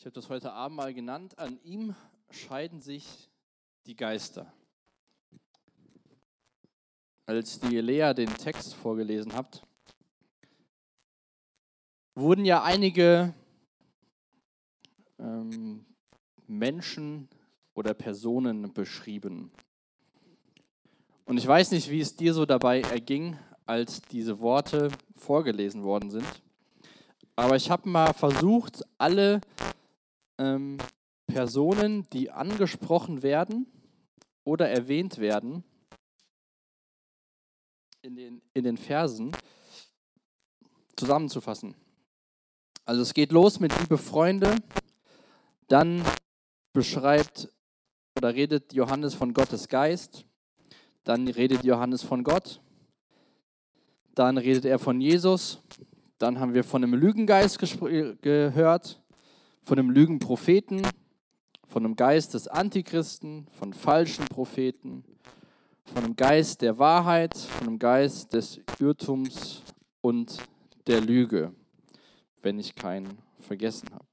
Ich habe das heute Abend mal genannt. An ihm scheiden sich die Geister. Als die Lea den Text vorgelesen habt, wurden ja einige ähm, Menschen oder Personen beschrieben. Und ich weiß nicht, wie es dir so dabei erging, als diese Worte vorgelesen worden sind. Aber ich habe mal versucht, alle ähm, Personen, die angesprochen werden oder erwähnt werden in den, in den Versen, zusammenzufassen. Also es geht los mit liebe Freunde, dann beschreibt oder redet Johannes von Gottes Geist, dann redet Johannes von Gott, dann redet er von Jesus, dann haben wir von einem Lügengeist gehört, von einem Lügenpropheten, von einem Geist des Antichristen, von falschen Propheten, von einem Geist der Wahrheit, von einem Geist des Irrtums und der Lüge, wenn ich keinen vergessen habe.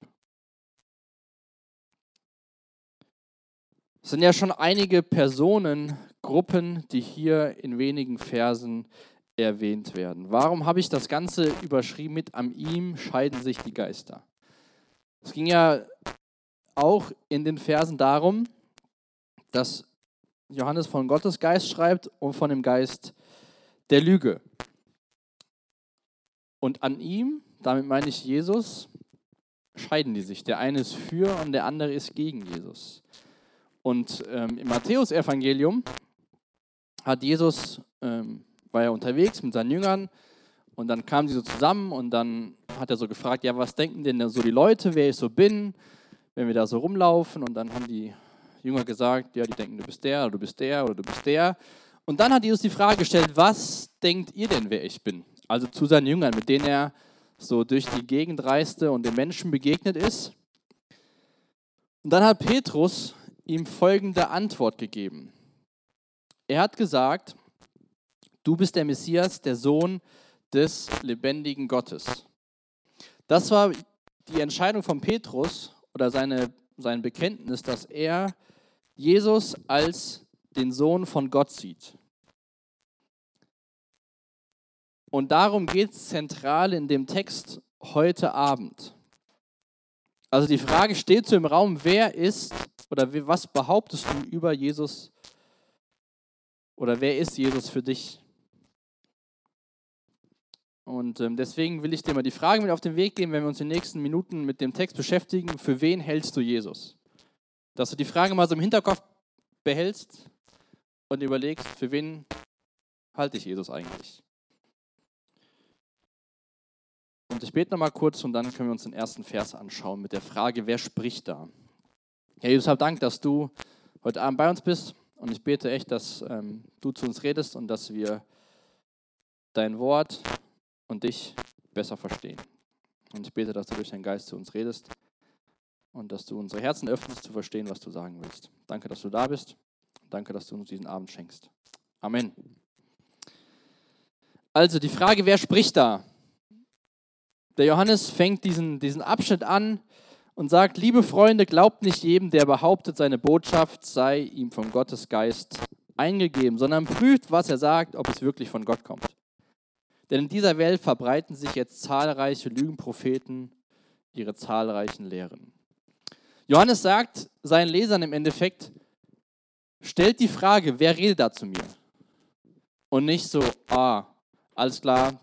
Es sind ja schon einige Personengruppen, die hier in wenigen Versen erwähnt werden. Warum habe ich das Ganze überschrieben mit Am ihm scheiden sich die Geister? Es ging ja auch in den Versen darum, dass Johannes von Gottes Geist schreibt und von dem Geist der Lüge. Und an ihm, damit meine ich Jesus, scheiden die sich. Der eine ist für und der andere ist gegen Jesus. Und ähm, im Matthäusevangelium hat Jesus, ähm, war er unterwegs mit seinen Jüngern und dann kamen sie so zusammen und dann hat er so gefragt, ja, was denken denn so die Leute, wer ich so bin, wenn wir da so rumlaufen? Und dann haben die Jünger gesagt, ja, die denken, du bist der oder du bist der oder du bist der. Und dann hat Jesus die Frage gestellt, was denkt ihr denn, wer ich bin? Also zu seinen Jüngern, mit denen er so durch die Gegend reiste und den Menschen begegnet ist. Und dann hat Petrus ihm folgende Antwort gegeben. Er hat gesagt, du bist der Messias, der Sohn des lebendigen Gottes. Das war die Entscheidung von Petrus oder seine, sein Bekenntnis, dass er Jesus als den Sohn von Gott sieht. Und darum geht es zentral in dem Text heute Abend. Also die Frage steht so im Raum, wer ist oder was behauptest du über Jesus oder wer ist Jesus für dich? Und ähm, deswegen will ich dir mal die Frage mit auf den Weg geben, wenn wir uns in den nächsten Minuten mit dem Text beschäftigen, für wen hältst du Jesus? Dass du die Frage mal so im Hinterkopf behältst und überlegst, für wen halte ich Jesus eigentlich? Und ich bete nochmal kurz und dann können wir uns den ersten Vers anschauen mit der Frage, wer spricht da? Herr Jesus, hab Dank, dass du heute Abend bei uns bist und ich bete echt, dass ähm, du zu uns redest und dass wir dein Wort und dich besser verstehen. Und ich bete, dass du durch deinen Geist zu uns redest und dass du unsere Herzen öffnest, zu verstehen, was du sagen willst. Danke, dass du da bist. Danke, dass du uns diesen Abend schenkst. Amen. Also die Frage, wer spricht da? Der Johannes fängt diesen, diesen Abschnitt an und sagt, liebe Freunde, glaubt nicht jedem, der behauptet, seine Botschaft sei ihm vom Gottesgeist eingegeben, sondern prüft, was er sagt, ob es wirklich von Gott kommt. Denn in dieser Welt verbreiten sich jetzt zahlreiche Lügenpropheten ihre zahlreichen Lehren. Johannes sagt seinen Lesern im Endeffekt, stellt die Frage, wer redet da zu mir? Und nicht so, ah, alles klar,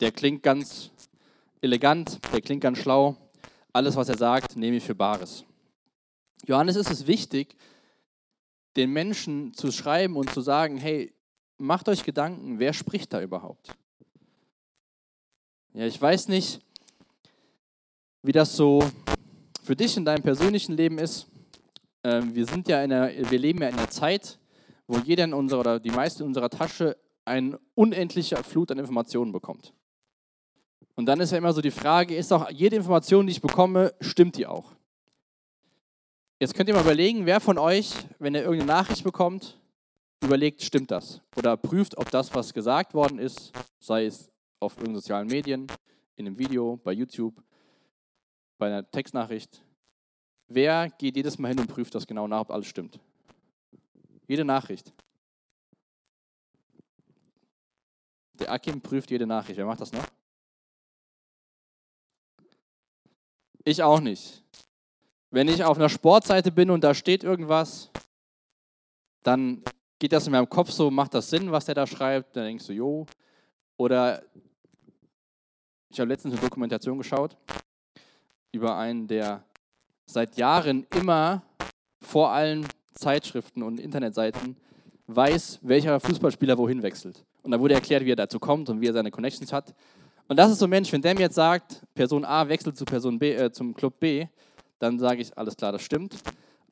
der klingt ganz elegant, der klingt ganz schlau, alles, was er sagt, nehme ich für Bares. Johannes ist es wichtig, den Menschen zu schreiben und zu sagen, hey, macht euch Gedanken, wer spricht da überhaupt? Ja, ich weiß nicht, wie das so für dich in deinem persönlichen Leben ist. Ähm, wir sind ja in einer, wir leben ja in einer Zeit, wo jeder in unserer oder die meisten in unserer Tasche eine unendliche Flut an Informationen bekommt. Und dann ist ja immer so die Frage, ist auch jede Information, die ich bekomme, stimmt die auch? Jetzt könnt ihr mal überlegen, wer von euch, wenn er irgendeine Nachricht bekommt, überlegt, stimmt das? Oder prüft, ob das, was gesagt worden ist, sei es auf irgendeinen sozialen Medien, in einem Video, bei YouTube, bei einer Textnachricht, wer geht jedes Mal hin und prüft das genau nach, ob alles stimmt? Jede Nachricht. Der Akim prüft jede Nachricht. Wer macht das noch? Ich auch nicht. Wenn ich auf einer Sportseite bin und da steht irgendwas, dann geht das in meinem Kopf so, macht das Sinn, was der da schreibt? Dann denkst du, jo. Oder ich habe letztens eine Dokumentation geschaut über einen, der seit Jahren immer vor allen Zeitschriften und Internetseiten weiß, welcher Fußballspieler wohin wechselt. Und da wurde erklärt, wie er dazu kommt und wie er seine Connections hat. Und das ist so ein Mensch, wenn der mir jetzt sagt, Person A wechselt zu Person B, äh, zum Club B, dann sage ich, alles klar, das stimmt.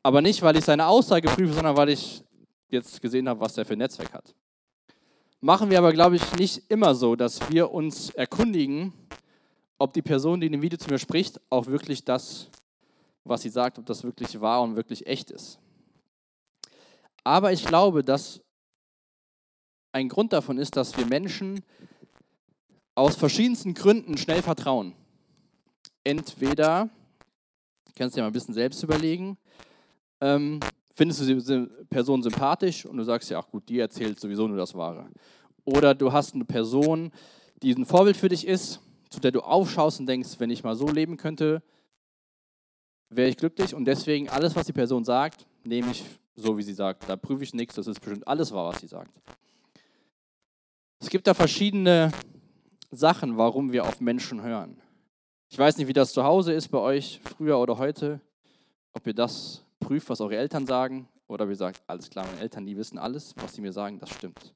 Aber nicht, weil ich seine Aussage prüfe, sondern weil ich jetzt gesehen habe, was der für ein Netzwerk hat. Machen wir aber, glaube ich, nicht immer so, dass wir uns erkundigen, ob die Person, die in dem Video zu mir spricht, auch wirklich das, was sie sagt, ob das wirklich wahr und wirklich echt ist. Aber ich glaube, dass ein Grund davon ist, dass wir Menschen aus verschiedensten Gründen schnell vertrauen. Entweder, kannst du dir mal ein bisschen selbst überlegen, ähm, findest du die Person sympathisch und du sagst ja, ach gut, die erzählt sowieso nur das Wahre. Oder du hast eine Person, die ein Vorbild für dich ist, zu der du aufschaust und denkst, wenn ich mal so leben könnte, wäre ich glücklich. Und deswegen alles, was die Person sagt, nehme ich so, wie sie sagt. Da prüfe ich nichts, das ist bestimmt alles wahr, was sie sagt. Es gibt da verschiedene Sachen, warum wir auf Menschen hören. Ich weiß nicht, wie das zu Hause ist bei euch, früher oder heute, ob ihr das prüft, was eure Eltern sagen, oder wie sagt, alles klar, meine Eltern, die wissen alles, was sie mir sagen, das stimmt.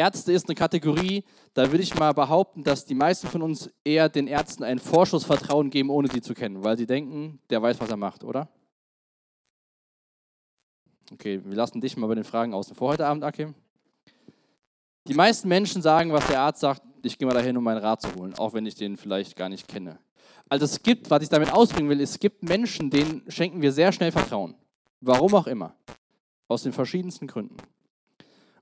Ärzte ist eine Kategorie, da würde ich mal behaupten, dass die meisten von uns eher den Ärzten ein Vorschussvertrauen geben, ohne sie zu kennen, weil sie denken, der weiß, was er macht, oder? Okay, wir lassen dich mal bei den Fragen außen vor heute Abend, Akim. Die meisten Menschen sagen, was der Arzt sagt, ich gehe mal dahin, um meinen Rat zu holen, auch wenn ich den vielleicht gar nicht kenne. Also es gibt, was ich damit ausbringen will, es gibt Menschen, denen schenken wir sehr schnell Vertrauen. Warum auch immer. Aus den verschiedensten Gründen.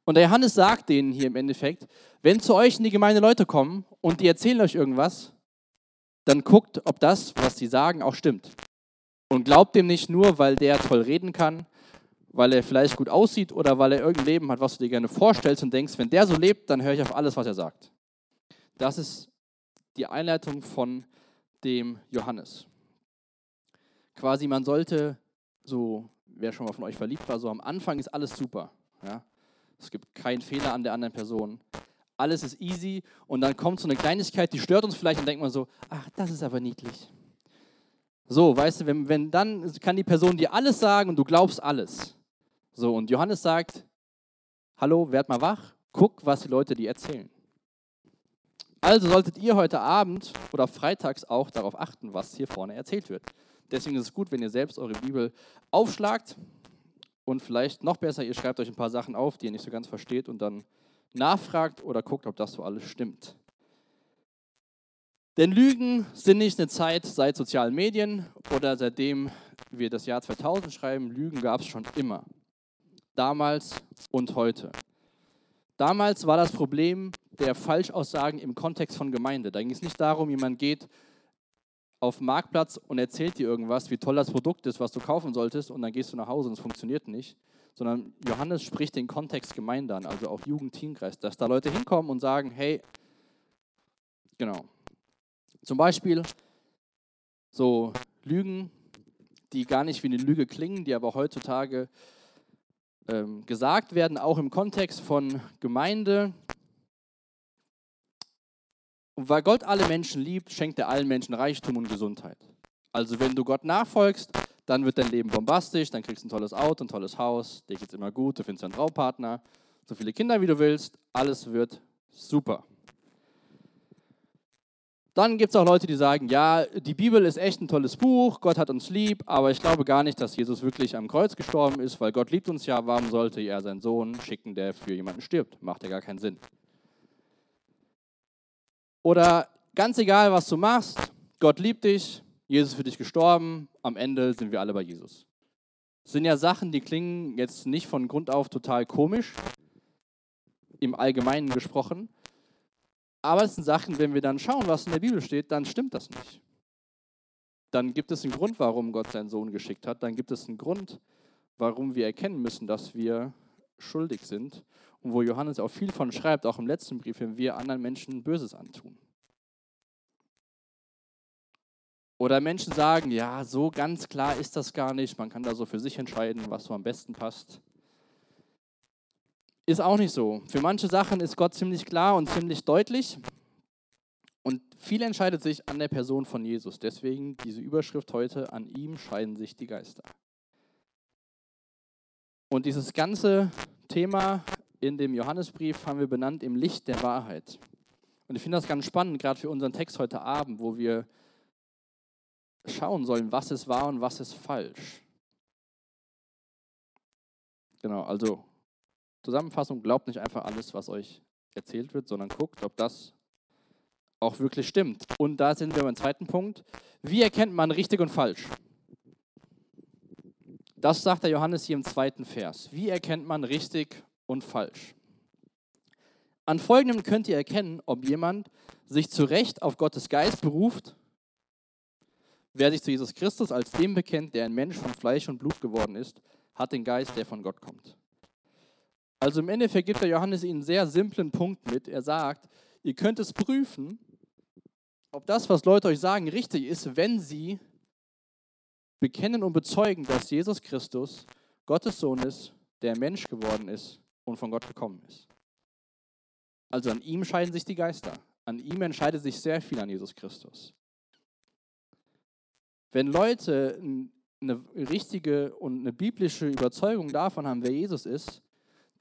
Und der Johannes sagt denen hier im Endeffekt, wenn zu euch in die Gemeinde Leute kommen und die erzählen euch irgendwas, dann guckt, ob das, was sie sagen, auch stimmt. Und glaubt dem nicht nur, weil der toll reden kann, weil er vielleicht gut aussieht oder weil er irgendein Leben hat, was du dir gerne vorstellst und denkst, wenn der so lebt, dann höre ich auf alles, was er sagt. Das ist die Einleitung von dem Johannes. Quasi, man sollte so, wer schon mal von euch verliebt war, so am Anfang ist alles super. Ja? Es gibt keinen Fehler an der anderen Person. Alles ist easy und dann kommt so eine Kleinigkeit, die stört uns vielleicht und denkt man so, ach, das ist aber niedlich. So, weißt du, wenn, wenn dann kann die Person dir alles sagen und du glaubst alles. So, und Johannes sagt, hallo, werd mal wach, guck, was die Leute dir erzählen. Also solltet ihr heute Abend oder freitags auch darauf achten, was hier vorne erzählt wird. Deswegen ist es gut, wenn ihr selbst eure Bibel aufschlagt und vielleicht noch besser, ihr schreibt euch ein paar Sachen auf, die ihr nicht so ganz versteht und dann nachfragt oder guckt, ob das so alles stimmt. Denn Lügen sind nicht eine Zeit seit sozialen Medien oder seitdem wir das Jahr 2000 schreiben. Lügen gab es schon immer damals und heute. Damals war das Problem der Falschaussagen im Kontext von Gemeinde. Da ging es nicht darum, jemand geht auf den Marktplatz und erzählt dir irgendwas, wie toll das Produkt ist, was du kaufen solltest, und dann gehst du nach Hause und es funktioniert nicht. Sondern Johannes spricht den Kontext Gemeinde an, also auch Jugend, Teamkreis, dass da Leute hinkommen und sagen, hey, genau. Zum Beispiel so Lügen, die gar nicht wie eine Lüge klingen, die aber heutzutage ähm, gesagt werden, auch im Kontext von Gemeinde. Und weil Gott alle Menschen liebt, schenkt er allen Menschen Reichtum und Gesundheit. Also wenn du Gott nachfolgst, dann wird dein Leben bombastisch, dann kriegst du ein tolles Auto, ein tolles Haus, dir geht es immer gut, du findest einen Traumpartner, so viele Kinder wie du willst, alles wird super. Dann gibt es auch Leute, die sagen, ja, die Bibel ist echt ein tolles Buch, Gott hat uns lieb, aber ich glaube gar nicht, dass Jesus wirklich am Kreuz gestorben ist, weil Gott liebt uns ja, warum sollte er seinen Sohn schicken, der für jemanden stirbt? Macht ja gar keinen Sinn. Oder ganz egal, was du machst, Gott liebt dich, Jesus ist für dich gestorben, am Ende sind wir alle bei Jesus. Das sind ja Sachen, die klingen jetzt nicht von Grund auf total komisch, im Allgemeinen gesprochen, aber es sind Sachen, wenn wir dann schauen, was in der Bibel steht, dann stimmt das nicht. dann gibt es einen Grund, warum Gott seinen Sohn geschickt hat. Dann gibt es einen Grund, warum wir erkennen müssen, dass wir schuldig sind. Und wo Johannes auch viel von schreibt, auch im letzten Brief, wenn wir anderen Menschen Böses antun. Oder Menschen sagen, ja, so ganz klar ist das gar nicht, man kann da so für sich entscheiden, was so am besten passt. Ist auch nicht so. Für manche Sachen ist Gott ziemlich klar und ziemlich deutlich. Und viel entscheidet sich an der Person von Jesus. Deswegen diese Überschrift heute, an ihm scheiden sich die Geister. Und dieses ganze Thema in dem Johannesbrief haben wir benannt im Licht der Wahrheit. Und ich finde das ganz spannend, gerade für unseren Text heute Abend, wo wir schauen sollen, was ist wahr und was ist falsch. Genau, also Zusammenfassung, glaubt nicht einfach alles, was euch erzählt wird, sondern guckt, ob das auch wirklich stimmt. Und da sind wir beim zweiten Punkt. Wie erkennt man richtig und falsch? Das sagt der Johannes hier im zweiten Vers. Wie erkennt man richtig und falsch? An folgendem könnt ihr erkennen, ob jemand sich zu Recht auf Gottes Geist beruft. Wer sich zu Jesus Christus als dem bekennt, der ein Mensch von Fleisch und Blut geworden ist, hat den Geist, der von Gott kommt. Also im Endeffekt gibt der Johannes ihnen einen sehr simplen Punkt mit. Er sagt, ihr könnt es prüfen, ob das, was Leute euch sagen, richtig ist, wenn sie bekennen und bezeugen, dass Jesus Christus Gottes Sohn ist, der Mensch geworden ist und von Gott gekommen ist. Also an ihm scheiden sich die Geister. An ihm entscheidet sich sehr viel an Jesus Christus. Wenn Leute eine richtige und eine biblische Überzeugung davon haben, wer Jesus ist,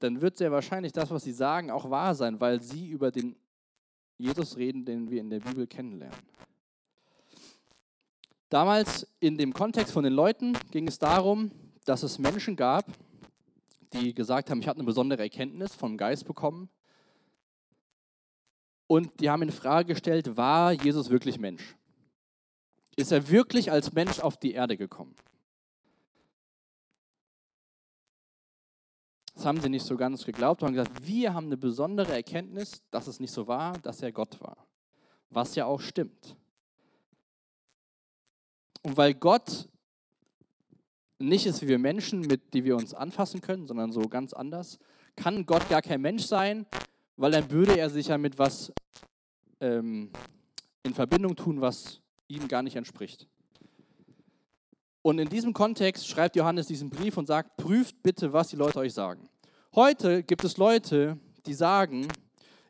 dann wird sehr wahrscheinlich das, was sie sagen, auch wahr sein, weil sie über den Jesus reden, den wir in der Bibel kennenlernen. Damals in dem Kontext von den Leuten ging es darum, dass es Menschen gab, die gesagt haben, ich habe eine besondere Erkenntnis vom Geist bekommen. Und die haben in Frage gestellt, war Jesus wirklich Mensch? Ist er wirklich als Mensch auf die Erde gekommen? Das haben sie nicht so ganz geglaubt haben gesagt, wir haben eine besondere Erkenntnis, dass es nicht so war, dass er Gott war. Was ja auch stimmt. Und weil Gott nicht ist wie wir Menschen, mit die wir uns anfassen können, sondern so ganz anders, kann Gott gar kein Mensch sein, weil dann würde er sich ja mit was ähm, in Verbindung tun, was ihm gar nicht entspricht. Und in diesem Kontext schreibt Johannes diesen Brief und sagt, prüft bitte, was die Leute euch sagen. Heute gibt es Leute, die sagen,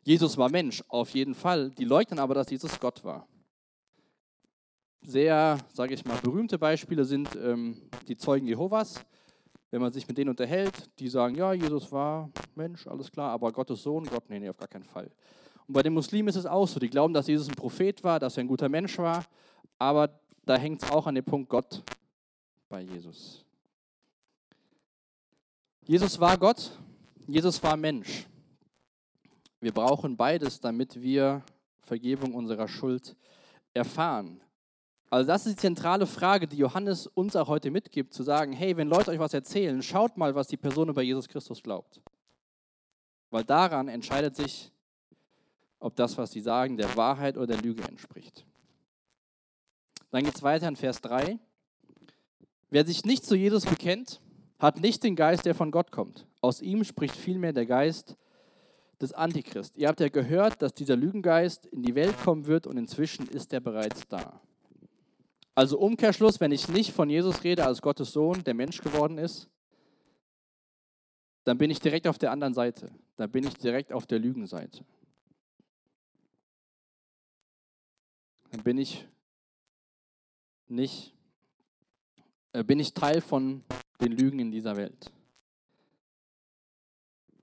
Jesus war Mensch, auf jeden Fall. Die leugnen aber, dass Jesus Gott war. Sehr, sage ich mal, berühmte Beispiele sind ähm, die Zeugen Jehovas. Wenn man sich mit denen unterhält, die sagen, ja, Jesus war Mensch, alles klar, aber Gottes Sohn, Gott, nee, nee, auf gar keinen Fall. Und bei den Muslimen ist es auch so, die glauben, dass Jesus ein Prophet war, dass er ein guter Mensch war, aber da hängt es auch an dem Punkt Gott bei Jesus. Jesus war Gott, Jesus war Mensch. Wir brauchen beides, damit wir Vergebung unserer Schuld erfahren. Also das ist die zentrale Frage, die Johannes uns auch heute mitgibt, zu sagen, hey, wenn Leute euch was erzählen, schaut mal, was die Person über Jesus Christus glaubt. Weil daran entscheidet sich, ob das, was sie sagen, der Wahrheit oder der Lüge entspricht. Dann geht es weiter in Vers 3. Wer sich nicht zu Jesus bekennt, hat nicht den Geist, der von Gott kommt. Aus ihm spricht vielmehr der Geist des Antichrist. Ihr habt ja gehört, dass dieser Lügengeist in die Welt kommen wird und inzwischen ist er bereits da. Also Umkehrschluss, wenn ich nicht von Jesus rede als Gottes Sohn, der Mensch geworden ist, dann bin ich direkt auf der anderen Seite. Dann bin ich direkt auf der Lügenseite. Dann bin ich nicht äh, bin ich Teil von den Lügen in dieser Welt.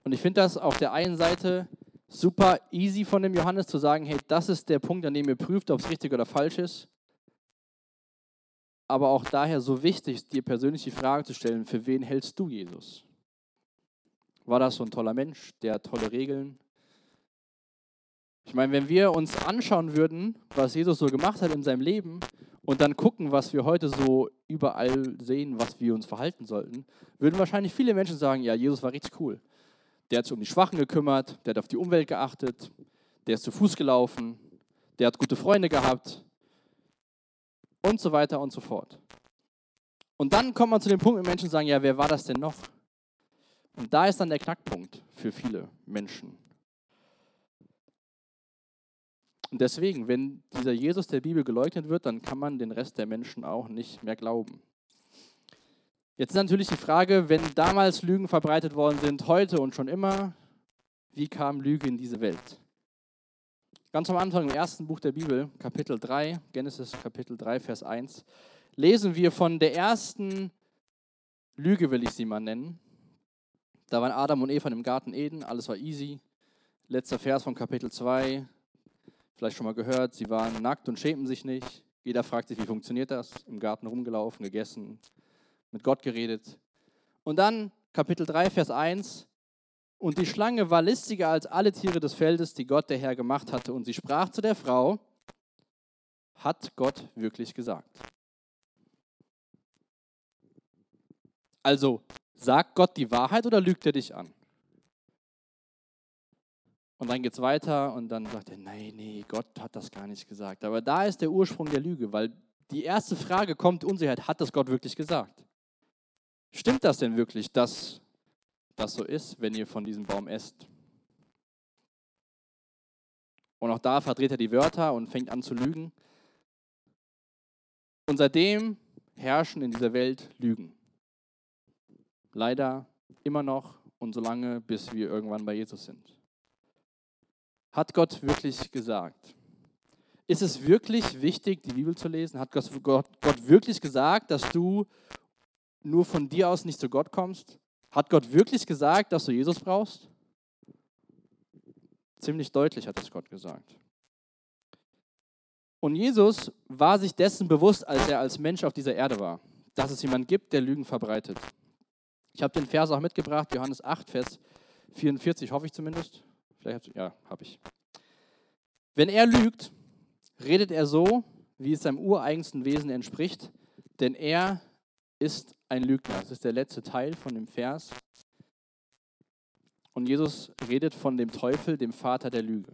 Und ich finde das auf der einen Seite super easy von dem Johannes zu sagen, hey, das ist der Punkt, an dem ihr prüft, ob es richtig oder falsch ist. Aber auch daher so wichtig, dir persönlich die Frage zu stellen, für wen hältst du Jesus? War das so ein toller Mensch, der hat tolle Regeln? Ich meine, wenn wir uns anschauen würden, was Jesus so gemacht hat in seinem Leben und dann gucken, was wir heute so überall sehen, was wir uns verhalten sollten, würden wahrscheinlich viele Menschen sagen, ja, Jesus war richtig cool. Der hat sich um die Schwachen gekümmert, der hat auf die Umwelt geachtet, der ist zu Fuß gelaufen, der hat gute Freunde gehabt. Und so weiter und so fort. Und dann kommt man zu dem Punkt, wo Menschen sagen, ja, wer war das denn noch? Und da ist dann der Knackpunkt für viele Menschen. Und deswegen, wenn dieser Jesus der Bibel geleugnet wird, dann kann man den Rest der Menschen auch nicht mehr glauben. Jetzt ist natürlich die Frage, wenn damals Lügen verbreitet worden sind, heute und schon immer, wie kam Lüge in diese Welt? Ganz am Anfang im ersten Buch der Bibel, Kapitel 3, Genesis Kapitel 3, Vers 1, lesen wir von der ersten Lüge, will ich sie mal nennen. Da waren Adam und Eva im Garten Eden, alles war easy. Letzter Vers von Kapitel 2, vielleicht schon mal gehört, sie waren nackt und schämten sich nicht. Jeder fragt sich, wie funktioniert das? Im Garten rumgelaufen, gegessen, mit Gott geredet. Und dann Kapitel 3, Vers 1. Und die Schlange war listiger als alle Tiere des Feldes, die Gott der Herr gemacht hatte. Und sie sprach zu der Frau, hat Gott wirklich gesagt. Also, sagt Gott die Wahrheit oder lügt er dich an? Und dann geht es weiter und dann sagt er, nein, nee, Gott hat das gar nicht gesagt. Aber da ist der Ursprung der Lüge, weil die erste Frage kommt, Unsicherheit, hat das Gott wirklich gesagt? Stimmt das denn wirklich, dass das so ist, wenn ihr von diesem Baum esst? Und auch da verdreht er die Wörter und fängt an zu lügen. Und seitdem herrschen in dieser Welt Lügen. Leider immer noch und so lange, bis wir irgendwann bei Jesus sind. Hat Gott wirklich gesagt? Ist es wirklich wichtig, die Bibel zu lesen? Hat Gott, Gott wirklich gesagt, dass du nur von dir aus nicht zu Gott kommst? Hat Gott wirklich gesagt, dass du Jesus brauchst? Ziemlich deutlich hat es Gott gesagt. Und Jesus war sich dessen bewusst, als er als Mensch auf dieser Erde war, dass es jemand gibt, der Lügen verbreitet. Ich habe den Vers auch mitgebracht, Johannes 8, Vers 44, hoffe ich zumindest. Vielleicht, ja, habe ich. Wenn er lügt, redet er so, wie es seinem ureigensten Wesen entspricht, denn er ist ein Lügner. Das ist der letzte Teil von dem Vers. Und Jesus redet von dem Teufel, dem Vater der Lüge.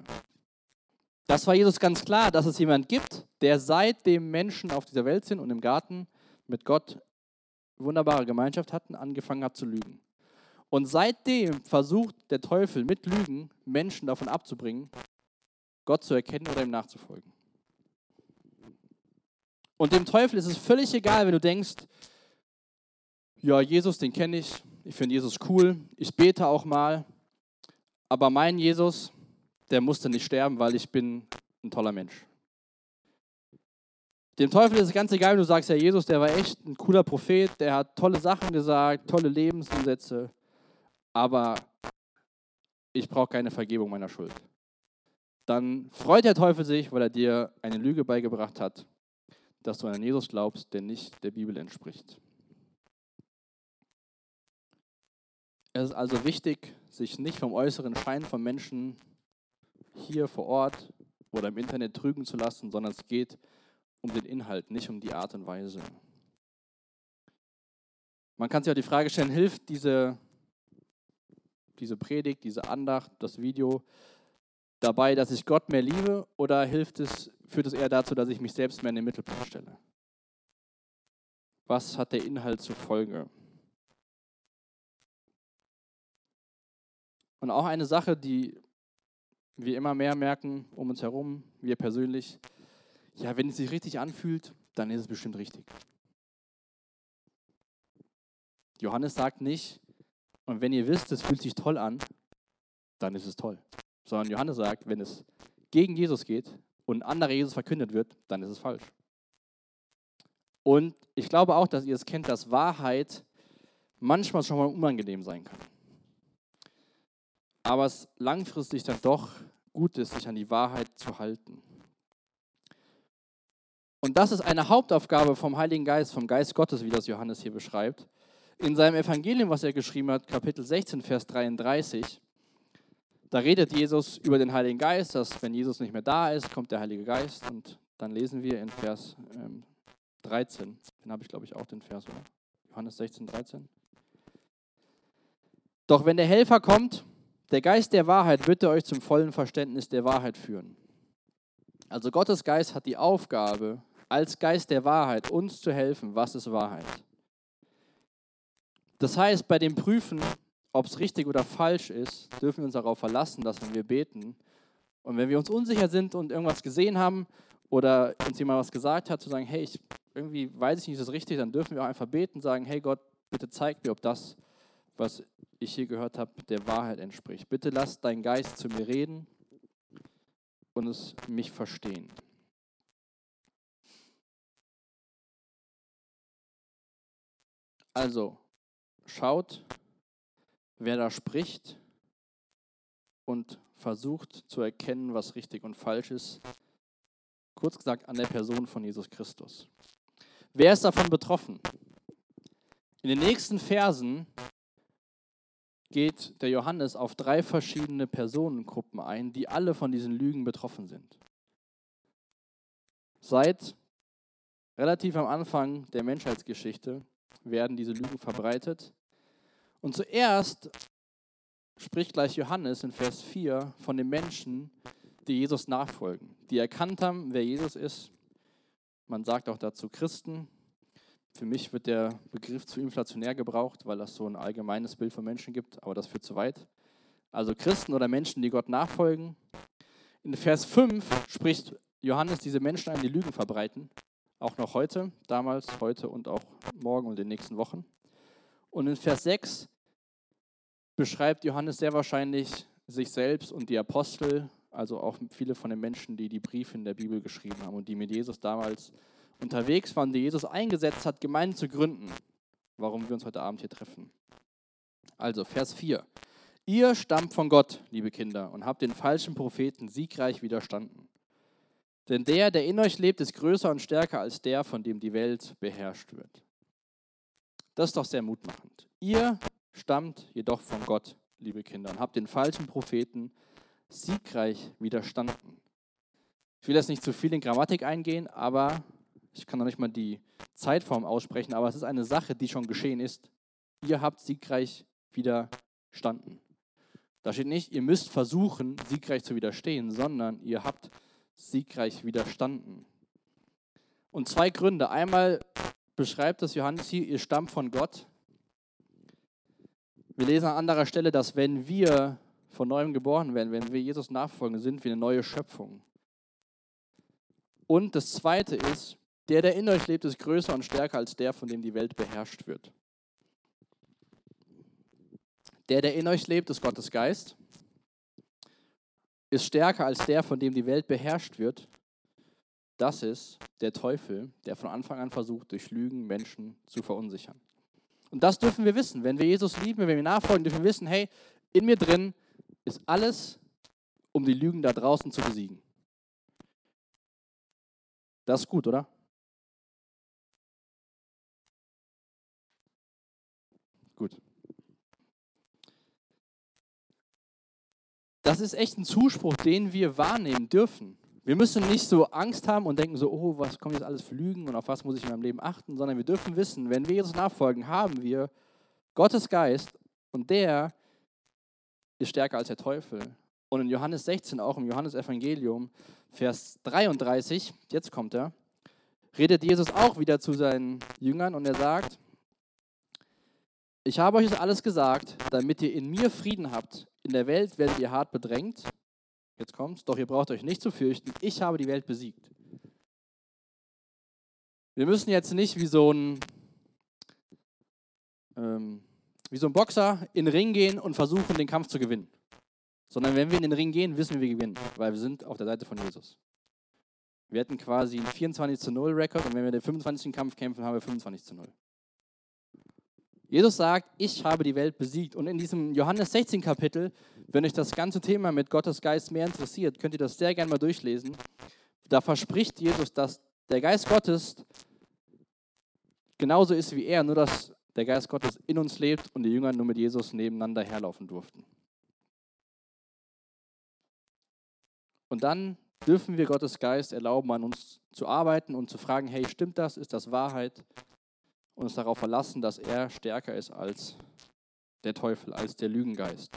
Das war Jesus ganz klar, dass es jemand gibt, der seitdem Menschen auf dieser Welt sind und im Garten mit Gott wunderbare Gemeinschaft hatten, angefangen hat zu lügen. Und seitdem versucht der Teufel mit Lügen Menschen davon abzubringen, Gott zu erkennen oder ihm nachzufolgen. Und dem Teufel ist es völlig egal, wenn du denkst, ja, Jesus, den kenne ich, ich finde Jesus cool, ich bete auch mal, aber mein Jesus, der musste nicht sterben, weil ich bin ein toller Mensch. Dem Teufel ist es ganz egal, wenn du sagst, ja, Jesus, der war echt ein cooler Prophet, der hat tolle Sachen gesagt, tolle Lebensumsätze aber ich brauche keine Vergebung meiner Schuld. Dann freut der Teufel sich, weil er dir eine Lüge beigebracht hat, dass du an Jesus glaubst, der nicht der Bibel entspricht. Es ist also wichtig, sich nicht vom äußeren Schein von Menschen hier vor Ort oder im Internet trügen zu lassen, sondern es geht um den Inhalt, nicht um die Art und Weise. Man kann sich auch die Frage stellen, hilft diese diese Predigt, diese Andacht, das Video dabei, dass ich Gott mehr liebe oder hilft es, führt es eher dazu, dass ich mich selbst mehr in den Mittelpunkt stelle? Was hat der Inhalt zur Folge? Und auch eine Sache, die wir immer mehr merken um uns herum, wir persönlich, ja, wenn es sich richtig anfühlt, dann ist es bestimmt richtig. Johannes sagt nicht, und wenn ihr wisst, es fühlt sich toll an, dann ist es toll. Sondern Johannes sagt, wenn es gegen Jesus geht und anderer Jesus verkündet wird, dann ist es falsch. Und ich glaube auch, dass ihr es kennt, dass Wahrheit manchmal schon mal unangenehm sein kann. Aber es langfristig dann doch gut ist, sich an die Wahrheit zu halten. Und das ist eine Hauptaufgabe vom Heiligen Geist, vom Geist Gottes, wie das Johannes hier beschreibt, in seinem Evangelium, was er geschrieben hat, Kapitel 16, Vers 33, da redet Jesus über den Heiligen Geist, dass wenn Jesus nicht mehr da ist, kommt der Heilige Geist. Und dann lesen wir in Vers ähm, 13, den habe ich glaube ich auch den Vers, oder? Johannes 16, 13. Doch wenn der Helfer kommt, der Geist der Wahrheit, wird euch zum vollen Verständnis der Wahrheit führen. Also Gottes Geist hat die Aufgabe, als Geist der Wahrheit uns zu helfen, was ist Wahrheit. Das heißt, bei dem Prüfen, ob es richtig oder falsch ist, dürfen wir uns darauf verlassen, dass wenn wir beten und wenn wir uns unsicher sind und irgendwas gesehen haben oder uns jemand was gesagt hat, zu sagen, hey, ich, irgendwie weiß ich nicht, ist das richtig, dann dürfen wir auch einfach beten, sagen, hey Gott, bitte zeig mir, ob das, was ich hier gehört habe, der Wahrheit entspricht. Bitte lass dein Geist zu mir reden und es mich verstehen. Also, schaut, wer da spricht und versucht zu erkennen, was richtig und falsch ist. Kurz gesagt, an der Person von Jesus Christus. Wer ist davon betroffen? In den nächsten Versen geht der Johannes auf drei verschiedene Personengruppen ein, die alle von diesen Lügen betroffen sind. Seit relativ am Anfang der Menschheitsgeschichte werden diese Lügen verbreitet. Und zuerst spricht gleich Johannes in Vers 4 von den Menschen, die Jesus nachfolgen, die erkannt haben, wer Jesus ist. Man sagt auch dazu Christen. Für mich wird der Begriff zu inflationär gebraucht, weil das so ein allgemeines Bild von Menschen gibt, aber das führt zu weit. Also Christen oder Menschen, die Gott nachfolgen. In Vers 5 spricht Johannes diese Menschen an, die Lügen verbreiten. Auch noch heute, damals, heute und auch morgen und in den nächsten Wochen. Und in Vers 6 beschreibt Johannes sehr wahrscheinlich sich selbst und die Apostel, also auch viele von den Menschen, die die Briefe in der Bibel geschrieben haben und die mit Jesus damals unterwegs waren, die Jesus eingesetzt hat, Gemeinden zu gründen, warum wir uns heute Abend hier treffen. Also Vers 4. Ihr stammt von Gott, liebe Kinder, und habt den falschen Propheten siegreich widerstanden. Denn der, der in euch lebt, ist größer und stärker als der, von dem die Welt beherrscht wird. Das ist doch sehr mutmachend. Ihr stammt jedoch von Gott, liebe Kinder, und habt den falschen Propheten siegreich widerstanden. Ich will jetzt nicht zu viel in Grammatik eingehen, aber ich kann noch nicht mal die Zeitform aussprechen, aber es ist eine Sache, die schon geschehen ist. Ihr habt siegreich widerstanden. Da steht nicht, ihr müsst versuchen, siegreich zu widerstehen, sondern ihr habt siegreich widerstanden. Und zwei Gründe. Einmal beschreibt das Johannes hier, ihr stammt von Gott. Wir lesen an anderer Stelle, dass wenn wir von neuem geboren werden, wenn wir Jesus nachfolgen, sind wir eine neue Schöpfung. Und das Zweite ist, der, der in euch lebt, ist größer und stärker als der, von dem die Welt beherrscht wird. Der, der in euch lebt, ist Gottes Geist, ist stärker als der, von dem die Welt beherrscht wird. Das ist der Teufel, der von Anfang an versucht, durch Lügen Menschen zu verunsichern. Und das dürfen wir wissen. Wenn wir Jesus lieben, wenn wir ihm nachfolgen, dürfen wir wissen, hey, in mir drin ist alles, um die Lügen da draußen zu besiegen. Das ist gut, oder? Gut. Das ist echt ein Zuspruch, den wir wahrnehmen dürfen. Wir müssen nicht so Angst haben und denken so, oh, was kommt jetzt alles für Lügen und auf was muss ich in meinem Leben achten, sondern wir dürfen wissen, wenn wir Jesus nachfolgen, haben wir Gottes Geist und der ist stärker als der Teufel. Und in Johannes 16, auch im Johannesevangelium, Vers 33, jetzt kommt er, redet Jesus auch wieder zu seinen Jüngern und er sagt, ich habe euch das alles gesagt, damit ihr in mir Frieden habt. In der Welt werdet ihr hart bedrängt. Jetzt kommt's, doch ihr braucht euch nicht zu fürchten. Ich habe die Welt besiegt. Wir müssen jetzt nicht wie so ein, ähm, wie so ein Boxer in den Ring gehen und versuchen, den Kampf zu gewinnen. Sondern wenn wir in den Ring gehen, wissen wir, wir gewinnen, weil wir sind auf der Seite von Jesus. Wir hätten quasi einen 24 zu 0 Rekord und wenn wir den 25. Kampf kämpfen, haben wir 25 zu 0. Jesus sagt, ich habe die Welt besiegt. Und in diesem Johannes 16 Kapitel, wenn euch das ganze Thema mit Gottes Geist mehr interessiert, könnt ihr das sehr gerne mal durchlesen. Da verspricht Jesus, dass der Geist Gottes genauso ist wie er, nur dass der Geist Gottes in uns lebt und die Jünger nur mit Jesus nebeneinander herlaufen durften. Und dann dürfen wir Gottes Geist erlauben, an uns zu arbeiten und zu fragen, hey, stimmt das? Ist das Wahrheit? Uns darauf verlassen, dass er stärker ist als der Teufel, als der Lügengeist.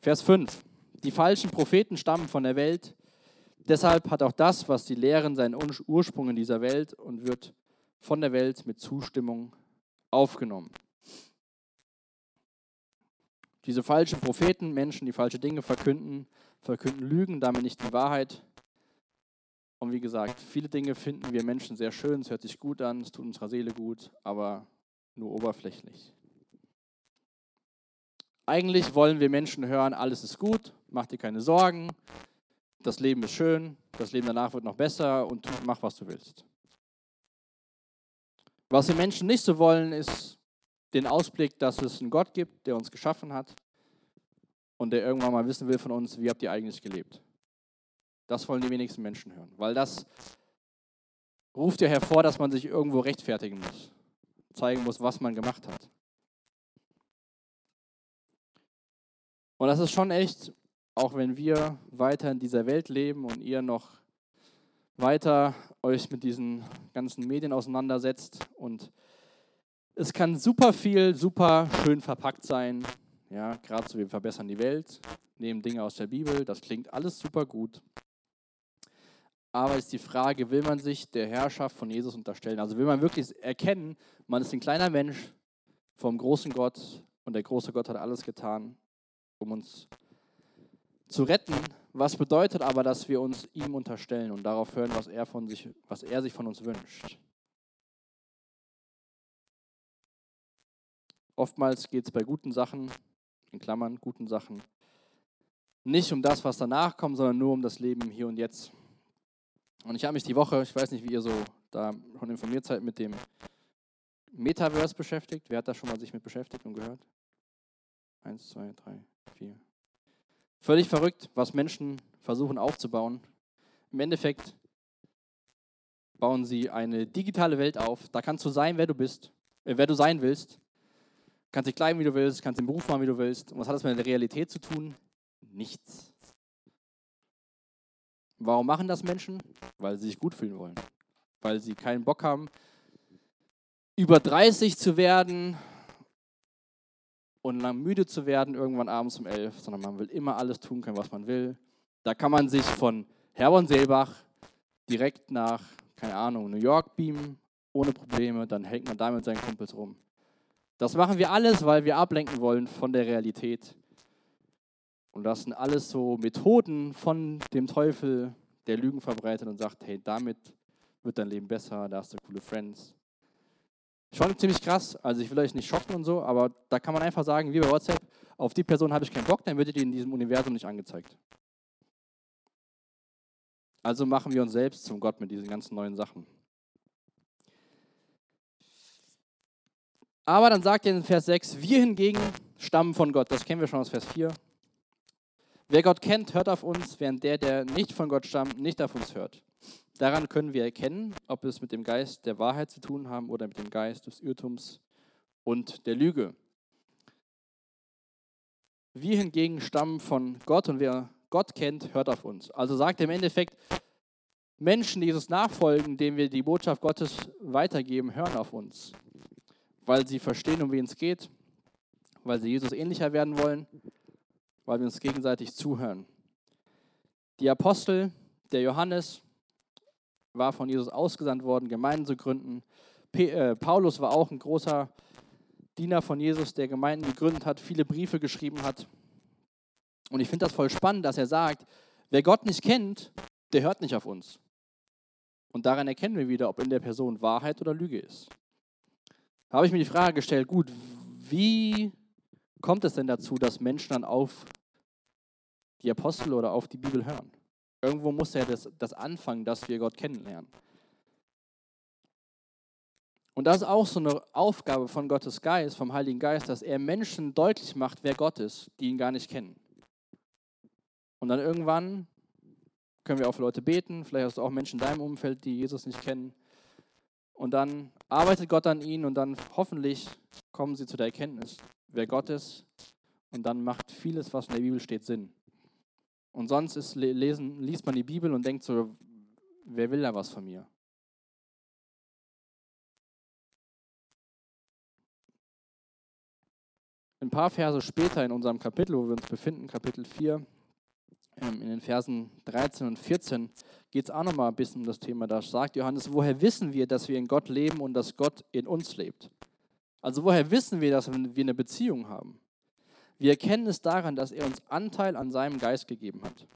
Vers 5. Die falschen Propheten stammen von der Welt, Deshalb hat auch das, was sie lehren, seinen Ursprung in dieser Welt und wird von der Welt mit Zustimmung aufgenommen. Diese falschen Propheten, Menschen, die falsche Dinge verkünden, verkünden Lügen, damit nicht die Wahrheit. Und wie gesagt, viele Dinge finden wir Menschen sehr schön, es hört sich gut an, es tut unserer Seele gut, aber nur oberflächlich. Eigentlich wollen wir Menschen hören, alles ist gut, mach dir keine Sorgen, das Leben ist schön, das Leben danach wird noch besser und mach, was du willst. Was die Menschen nicht so wollen, ist den Ausblick, dass es einen Gott gibt, der uns geschaffen hat und der irgendwann mal wissen will von uns, wie habt ihr eigentlich gelebt. Das wollen die wenigsten Menschen hören, weil das ruft ja hervor, dass man sich irgendwo rechtfertigen muss, zeigen muss, was man gemacht hat. Und das ist schon echt, auch wenn wir weiter in dieser Welt leben und ihr noch weiter euch mit diesen ganzen Medien auseinandersetzt und es kann super viel, super schön verpackt sein. Ja, gerade so, wir verbessern die Welt, nehmen Dinge aus der Bibel, das klingt alles super gut. Aber ist die Frage, will man sich der Herrschaft von Jesus unterstellen? Also will man wirklich erkennen, man ist ein kleiner Mensch vom großen Gott und der große Gott hat alles getan, um uns zu retten. Was bedeutet aber, dass wir uns ihm unterstellen und darauf hören, was er, von sich, was er sich von uns wünscht? Oftmals geht es bei guten Sachen, in Klammern guten Sachen, nicht um das, was danach kommt, sondern nur um das Leben hier und jetzt. Und ich habe mich die Woche, ich weiß nicht, wie ihr so da schon informiert seid, mit dem Metaverse beschäftigt. Wer hat da schon mal sich mit beschäftigt und gehört? Eins, zwei, drei, vier. Völlig verrückt, was Menschen versuchen aufzubauen. Im Endeffekt bauen sie eine digitale Welt auf. Da kannst du sein, wer du bist, äh, wer du sein willst kannst dich kleiden, wie du willst, kannst den Beruf machen, wie du willst. Und was hat das mit der Realität zu tun? Nichts. Warum machen das Menschen? Weil sie sich gut fühlen wollen. Weil sie keinen Bock haben, über 30 zu werden und lang müde zu werden, irgendwann abends um 11, sondern man will immer alles tun können, was man will. Da kann man sich von Herborn Seelbach direkt nach, keine Ahnung, New York beamen, ohne Probleme. Dann hängt man da mit seinen Kumpels rum. Das machen wir alles, weil wir ablenken wollen von der Realität. Und das sind alles so Methoden von dem Teufel, der Lügen verbreitet und sagt, hey, damit wird dein Leben besser, da hast du coole Friends. Schon ziemlich krass, also ich will euch nicht schocken und so, aber da kann man einfach sagen, wie bei WhatsApp, auf die Person habe ich keinen Bock, dann wird die in diesem Universum nicht angezeigt. Also machen wir uns selbst zum Gott mit diesen ganzen neuen Sachen. Aber dann sagt er in Vers 6, wir hingegen stammen von Gott. Das kennen wir schon aus Vers 4. Wer Gott kennt, hört auf uns, während der, der nicht von Gott stammt, nicht auf uns hört. Daran können wir erkennen, ob es mit dem Geist der Wahrheit zu tun haben oder mit dem Geist des Irrtums und der Lüge. Wir hingegen stammen von Gott und wer Gott kennt, hört auf uns. Also sagt er im Endeffekt, Menschen, die Jesus nachfolgen, denen wir die Botschaft Gottes weitergeben, hören auf uns weil sie verstehen, um wen es geht, weil sie Jesus ähnlicher werden wollen, weil wir uns gegenseitig zuhören. Die Apostel, der Johannes, war von Jesus ausgesandt worden, Gemeinden zu gründen. Äh, Paulus war auch ein großer Diener von Jesus, der Gemeinden gegründet hat, viele Briefe geschrieben hat. Und ich finde das voll spannend, dass er sagt, wer Gott nicht kennt, der hört nicht auf uns. Und daran erkennen wir wieder, ob in der Person Wahrheit oder Lüge ist habe ich mir die Frage gestellt, gut, wie kommt es denn dazu, dass Menschen dann auf die Apostel oder auf die Bibel hören? Irgendwo muss ja das, das anfangen, dass wir Gott kennenlernen. Und das ist auch so eine Aufgabe von Gottes Geist, vom Heiligen Geist, dass er Menschen deutlich macht, wer Gott ist, die ihn gar nicht kennen. Und dann irgendwann können wir auch für Leute beten, vielleicht hast du auch Menschen in deinem Umfeld, die Jesus nicht kennen. Und dann arbeitet Gott an ihnen und dann hoffentlich kommen sie zu der Erkenntnis, wer Gott ist. Und dann macht vieles, was in der Bibel steht, Sinn. Und sonst ist lesen, liest man die Bibel und denkt so, wer will da was von mir? Ein paar Verse später in unserem Kapitel, wo wir uns befinden, Kapitel 4, ähm, in den Versen 13 und 14 geht es auch nochmal ein bisschen um das Thema. Da sagt Johannes, woher wissen wir, dass wir in Gott leben und dass Gott in uns lebt? Also woher wissen wir, dass wir eine Beziehung haben? Wir erkennen es daran, dass er uns Anteil an seinem Geist gegeben hat.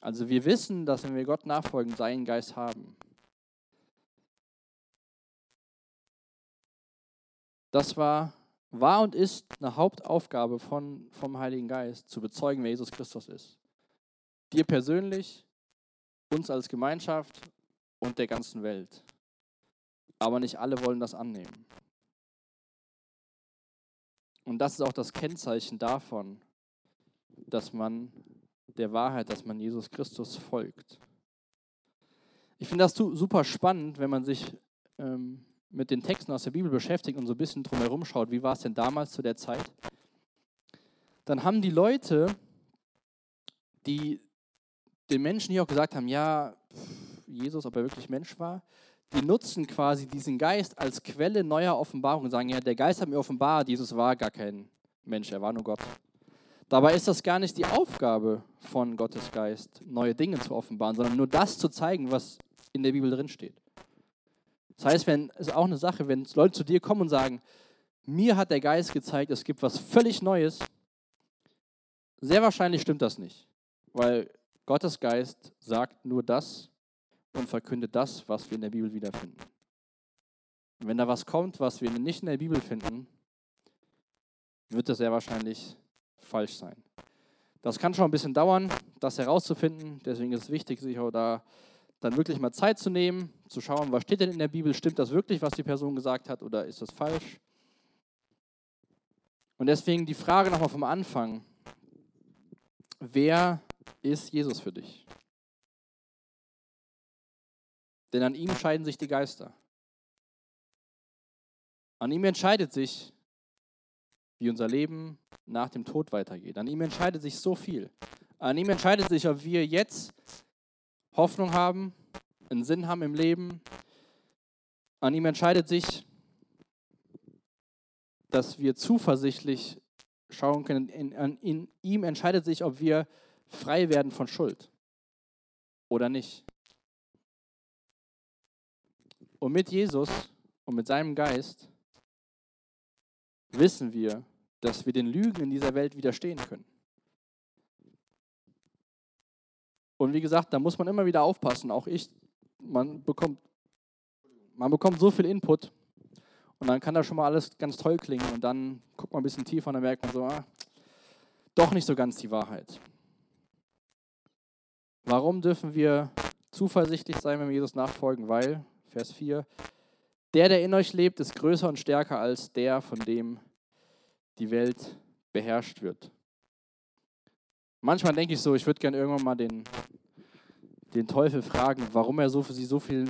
Also wir wissen, dass wenn wir Gott nachfolgen, seinen Geist haben. Das war, war und ist eine Hauptaufgabe von, vom Heiligen Geist, zu bezeugen, wer Jesus Christus ist. Dir persönlich, uns als Gemeinschaft und der ganzen Welt. Aber nicht alle wollen das annehmen. Und das ist auch das Kennzeichen davon, dass man der Wahrheit, dass man Jesus Christus folgt. Ich finde das super spannend, wenn man sich ähm, mit den Texten aus der Bibel beschäftigt und so ein bisschen drumherum schaut, wie war es denn damals zu der Zeit. Dann haben die Leute, die den Menschen hier auch gesagt haben, ja, Jesus, ob er wirklich Mensch war, die nutzen quasi diesen Geist als Quelle neuer Offenbarung und sagen, ja, der Geist hat mir offenbart, Jesus war gar kein Mensch, er war nur Gott. Dabei ist das gar nicht die Aufgabe von Gottes Geist, neue Dinge zu offenbaren, sondern nur das zu zeigen, was in der Bibel drin steht. Das heißt, wenn es auch eine Sache, wenn Leute zu dir kommen und sagen, mir hat der Geist gezeigt, es gibt was völlig Neues, sehr wahrscheinlich stimmt das nicht, weil Gottes Geist sagt nur das, und verkündet das, was wir in der Bibel wiederfinden. Und wenn da was kommt, was wir nicht in der Bibel finden, wird das sehr wahrscheinlich falsch sein. Das kann schon ein bisschen dauern, das herauszufinden. Deswegen ist es wichtig, sich auch da dann wirklich mal Zeit zu nehmen, zu schauen, was steht denn in der Bibel, stimmt das wirklich, was die Person gesagt hat, oder ist das falsch? Und deswegen die Frage nochmal vom Anfang. Wer ist Jesus für dich? Denn an ihm scheiden sich die Geister. An ihm entscheidet sich, wie unser Leben nach dem Tod weitergeht. An ihm entscheidet sich so viel. An ihm entscheidet sich, ob wir jetzt Hoffnung haben, einen Sinn haben im Leben. An ihm entscheidet sich, dass wir zuversichtlich schauen können. In ihm entscheidet sich, ob wir frei werden von Schuld oder nicht. Und mit Jesus und mit seinem Geist wissen wir, dass wir den Lügen in dieser Welt widerstehen können. Und wie gesagt, da muss man immer wieder aufpassen, auch ich, man bekommt, man bekommt so viel Input und dann kann da schon mal alles ganz toll klingen und dann guckt man ein bisschen tiefer und dann merkt man so, ah, doch nicht so ganz die Wahrheit. Warum dürfen wir zuversichtlich sein, wenn wir Jesus nachfolgen? Weil Vers 4. Der, der in euch lebt, ist größer und stärker als der, von dem die Welt beherrscht wird. Manchmal denke ich so, ich würde gerne irgendwann mal den, den Teufel fragen, warum er so für sie so viel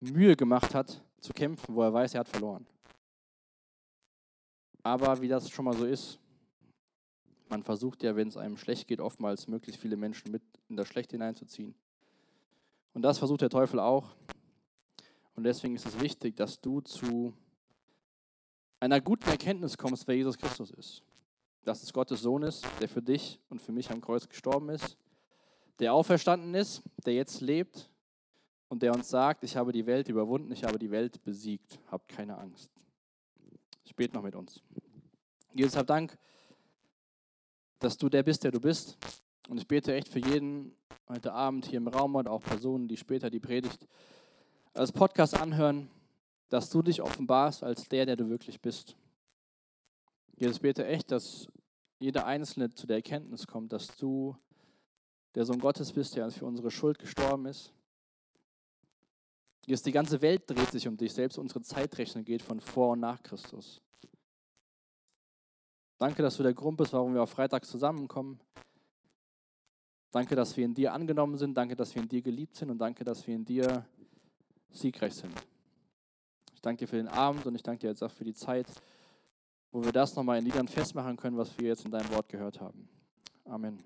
Mühe gemacht hat, zu kämpfen, wo er weiß, er hat verloren. Aber wie das schon mal so ist, man versucht ja, wenn es einem schlecht geht, oftmals möglichst viele Menschen mit in das Schlechte hineinzuziehen. Und das versucht der Teufel auch. Und deswegen ist es wichtig, dass du zu einer guten Erkenntnis kommst, wer Jesus Christus ist. Dass es Gottes Sohn ist, der für dich und für mich am Kreuz gestorben ist, der auferstanden ist, der jetzt lebt und der uns sagt, ich habe die Welt überwunden, ich habe die Welt besiegt, habt keine Angst. Ich bete noch mit uns. Jesus, hab Dank, dass du der bist, der du bist. Und ich bete echt für jeden heute Abend hier im Raum und auch Personen, die später die Predigt als Podcast anhören, dass du dich offenbarst als der, der du wirklich bist. Jesus, bete echt, dass jeder Einzelne zu der Erkenntnis kommt, dass du der Sohn Gottes bist, der für unsere Schuld gestorben ist. Jesus, die ganze Welt dreht sich um dich, selbst unsere Zeitrechnung geht von vor und nach Christus. Danke, dass du der Grund bist, warum wir auf Freitag zusammenkommen. Danke, dass wir in dir angenommen sind. Danke, dass wir in dir geliebt sind. Und danke, dass wir in dir siegreich sind. Ich danke dir für den Abend und ich danke dir jetzt auch für die Zeit, wo wir das nochmal in Liedern festmachen können, was wir jetzt in deinem Wort gehört haben. Amen.